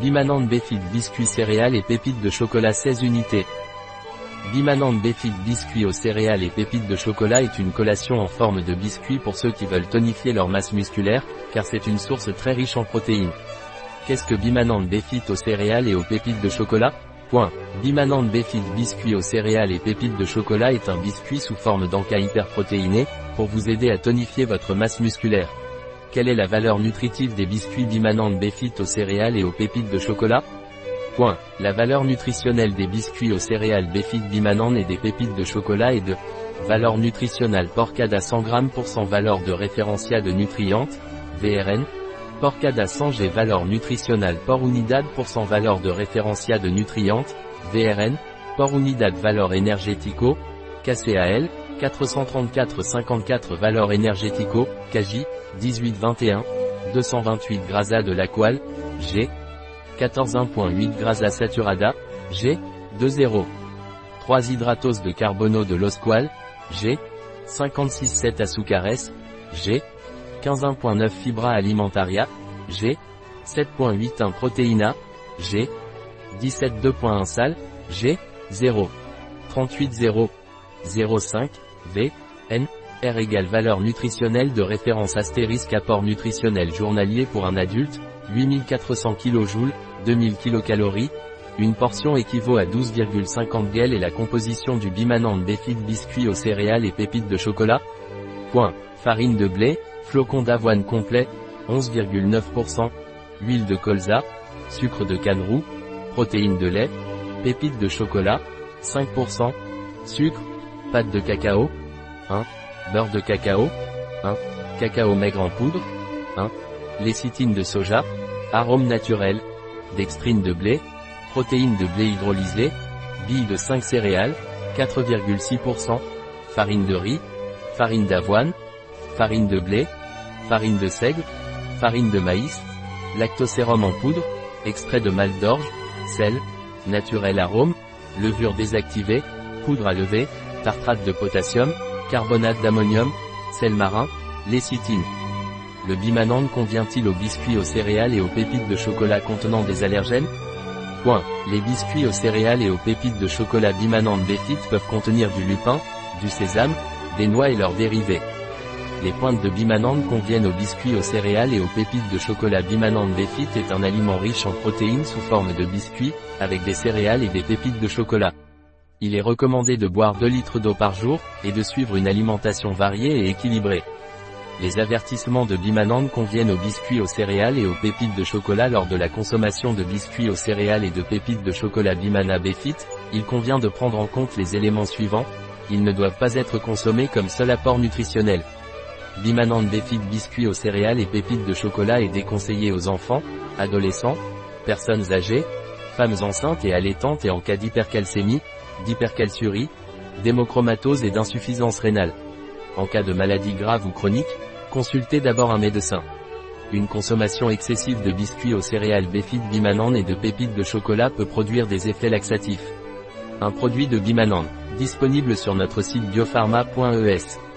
Bimanante Béfite biscuits céréales et pépites de chocolat 16 unités. Bimanante Béfite biscuits aux céréales et pépites de chocolat est une collation en forme de biscuit pour ceux qui veulent tonifier leur masse musculaire, car c'est une source très riche en protéines. Qu'est-ce que Bimanante Béfite aux céréales et aux pépites de chocolat? Point. Bimanante Béfite biscuit aux céréales et pépites de chocolat est un biscuit sous forme d'encas hyperprotéiné, pour vous aider à tonifier votre masse musculaire. Quelle est la valeur nutritive des biscuits Bimanante Béfite aux céréales et aux pépites de chocolat? Point. La valeur nutritionnelle des biscuits aux céréales Béfite Bimanante et des pépites de chocolat est de Valeur nutritionnelle Porcada 100 g pour 100 valeur de référentiat de nutrientes, VRN, Porcada 100 G valeur nutritionnelle Por unidad pour 100 valeur de référentiat de nutrientes, VRN, Por unidad valeur énergético, KCAL, 434-54 valeur énergético, KJ, 18-21, 228 grasa de l'aqual, G, 14.1.8 grasa saturada, G, 2.0. 3 hydratose de carbono de l'osqual, G, 56,7 azucares, G, 15.1.9 fibra alimentaria, G, 7.81 protéina, G, 17.2.1 sal, G, 0. 38.0, 0,5, V, N, R égale valeur nutritionnelle de référence astérisque apport nutritionnel journalier pour un adulte, 8400 kJ, 2000 kcal. Une portion équivaut à 12,50 gel et la composition du bimanante béfite biscuit aux céréales et pépites de chocolat. Point. Farine de blé, flocon d'avoine complet, 11,9%, huile de colza, sucre de canne roux, protéines de lait, pépites de chocolat, 5%, sucre, pâte de cacao, 1, beurre de cacao, 1, cacao maigre en poudre, 1, lécithine de soja, arôme naturel, dextrine de blé, protéines de blé hydrolysées, billes de 5 céréales, 4,6%, farine de riz, farine d'avoine, farine de blé, farine de seigle, farine de maïs, lactosérum en poudre, extrait de malt d'orge, sel, naturel arôme, levure désactivée, poudre à lever, tartrate de potassium, carbonate d'ammonium, sel marin, lécithine. Le bimanante convient-il aux biscuits aux céréales et aux pépites de chocolat contenant des allergènes? Point. Les biscuits aux céréales et aux pépites de chocolat bimanante béfite peuvent contenir du lupin, du sésame, des noix et leurs dérivés. Les pointes de bimanante conviennent aux biscuits aux céréales et aux pépites de chocolat bimanante béfite est un aliment riche en protéines sous forme de biscuits, avec des céréales et des pépites de chocolat. Il est recommandé de boire 2 litres d'eau par jour, et de suivre une alimentation variée et équilibrée. Les avertissements de Bimanante conviennent aux biscuits aux céréales et aux pépites de chocolat lors de la consommation de biscuits aux céréales et de pépites de chocolat Bimana Béfit, il convient de prendre en compte les éléments suivants, ils ne doivent pas être consommés comme seul apport nutritionnel. Bimanante Béfit biscuits aux céréales et pépites de chocolat est déconseillé aux enfants, adolescents, personnes âgées, femmes enceintes et allaitantes et en cas d'hypercalcémie, d'hypercalciurie, d'hémochromatose et d'insuffisance rénale. En cas de maladie grave ou chronique, consultez d'abord un médecin. Une consommation excessive de biscuits aux céréales Béfit Bimanane et de pépites de chocolat peut produire des effets laxatifs. Un produit de Bimanane, disponible sur notre site biopharma.es.